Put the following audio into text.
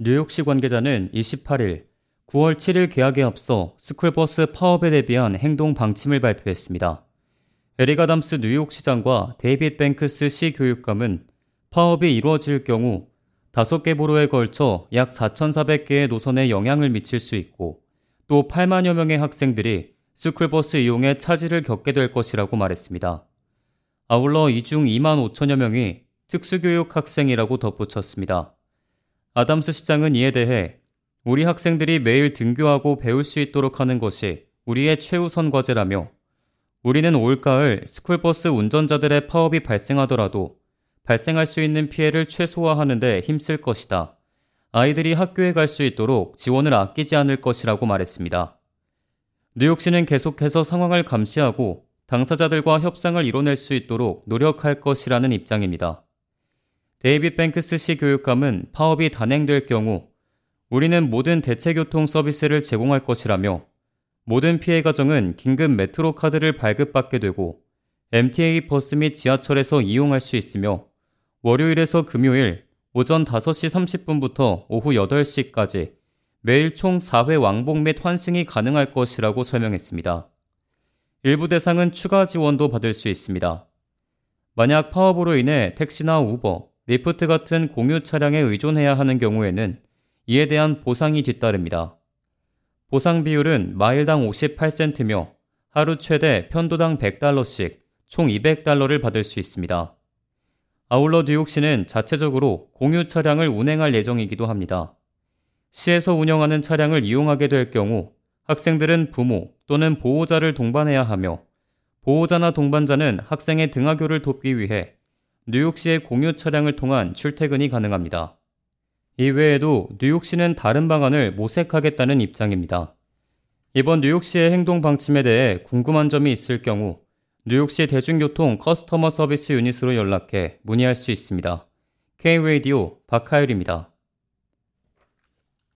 뉴욕시 관계자는 28일 9월 7일 개학에 앞서 스쿨버스 파업에 대비한 행동 방침을 발표했습니다. 에릭 아담스 뉴욕시장과 데이빗 뱅크스 시 교육감은 파업이 이루어질 경우 5개 borough에 걸쳐 약 4,400개의 노선에 영향을 미칠 수 있고 또 8만여 명의 학생들이 스쿨버스 이용에 차질을 겪게 될 것이라고 말했습니다. 아울러 이 중 2만 5천여 명이 특수교육 학생이라고 덧붙였습니다. 아담스 시장은 이에 대해 우리 학생들이 매일 등교하고 배울 수 있도록 하는 것이 우리의 최우선 과제라며 우리는 올가을 스쿨버스 운전자들의 파업이 발생하더라도 발생할 수 있는 피해를 최소화하는 데 힘쓸 것이다. 아이들이 학교에 갈 수 있도록 지원을 아끼지 않을 것이라고 말했습니다. 뉴욕시는 계속해서 상황을 감시하고 당사자들과 협상을 이뤄낼 수 있도록 노력할 것이라는 입장입니다. 데이빗 뱅크스 시 교육감은 파업이 단행될 경우 우리는 모든 대체교통 서비스를 제공할 것이라며 모든 피해 가정은 긴급 메트로 카드를 발급받게 되고 MTA 버스 및 지하철에서 이용할 수 있으며 월요일에서 금요일 오전 5시 30분부터 오후 8시까지 매일 총 4회 왕복 및 환승이 가능할 것이라고 설명했습니다. 일부 대상은 추가 지원도 받을 수 있습니다. 만약 파업으로 인해 택시나 우버, 리프트 같은 공유 차량에 의존해야 하는 경우에는 이에 대한 보상이 뒤따릅니다. 보상 비율은 마일당 58센트며 하루 최대 편도당 100달러씩 총 200달러를 받을 수 있습니다. 아울러 뉴욕시는 자체적으로 공유 차량을 운행할 예정이기도 합니다. 시에서 운영하는 차량을 이용하게 될 경우 학생들은 부모 또는 보호자를 동반해야 하며 보호자나 동반자는 학생의 등하교를 돕기 위해 뉴욕시의 공유 차량을 통한 출퇴근이 가능합니다. 이외에도 뉴욕시는 다른 방안을 모색하겠다는 입장입니다. 이번 뉴욕시의 행동 방침에 대해 궁금한 점이 있을 경우 뉴욕시 대중교통 커스터머 서비스 유닛으로 연락해 문의할 수 있습니다. K-Radio 박하율입니다.